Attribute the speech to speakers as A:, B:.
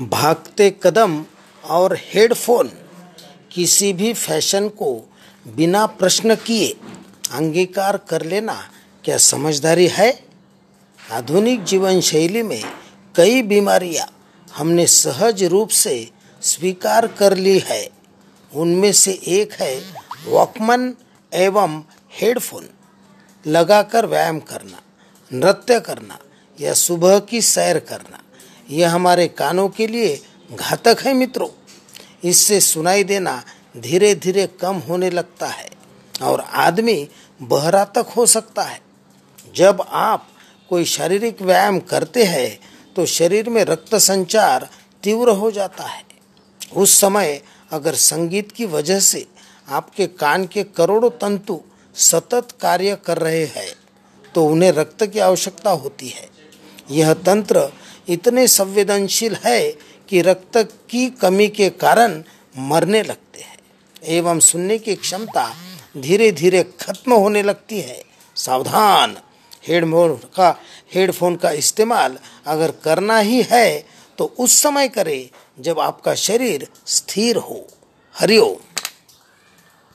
A: भागते कदम और हेडफोन किसी भी फ़ैशन को बिना प्रश्न किए अंगीकार कर लेना क्या समझदारी है? आधुनिक जीवन शैली में कई बीमारियाँ हमने सहज रूप से स्वीकार कर ली है। उनमें से एक है वॉकमन एवं हेडफोन। लगाकर व्यायाम करना, नृत्य करना या सुबह की सैर करना। यह हमारे कानों के लिए घातक है मित्रों। इससे सुनाई देना धीरे धीरे कम होने लगता है और आदमी बहरा तक हो सकता है। जब आप कोई शारीरिक व्यायाम करते हैं तो शरीर में रक्त संचार तीव्र हो जाता है। उस समय अगर संगीत की वजह से आपके कान के करोड़ों तंतु सतत कार्य कर रहे हैं तो उन्हें रक्त की आवश्यकता होती है। यह तंत्र इतने संवेदनशील है कि रक्त की कमी के कारण मरने लगते हैं। एवं सुनने की क्षमता धीरे धीरे खत्म होने लगती है। सावधान। हेडफोन का हेडफोन का इस्तेमाल अगर करना ही है तो उस समय करें जब आपका शरीर स्थिर हो। हरिओम।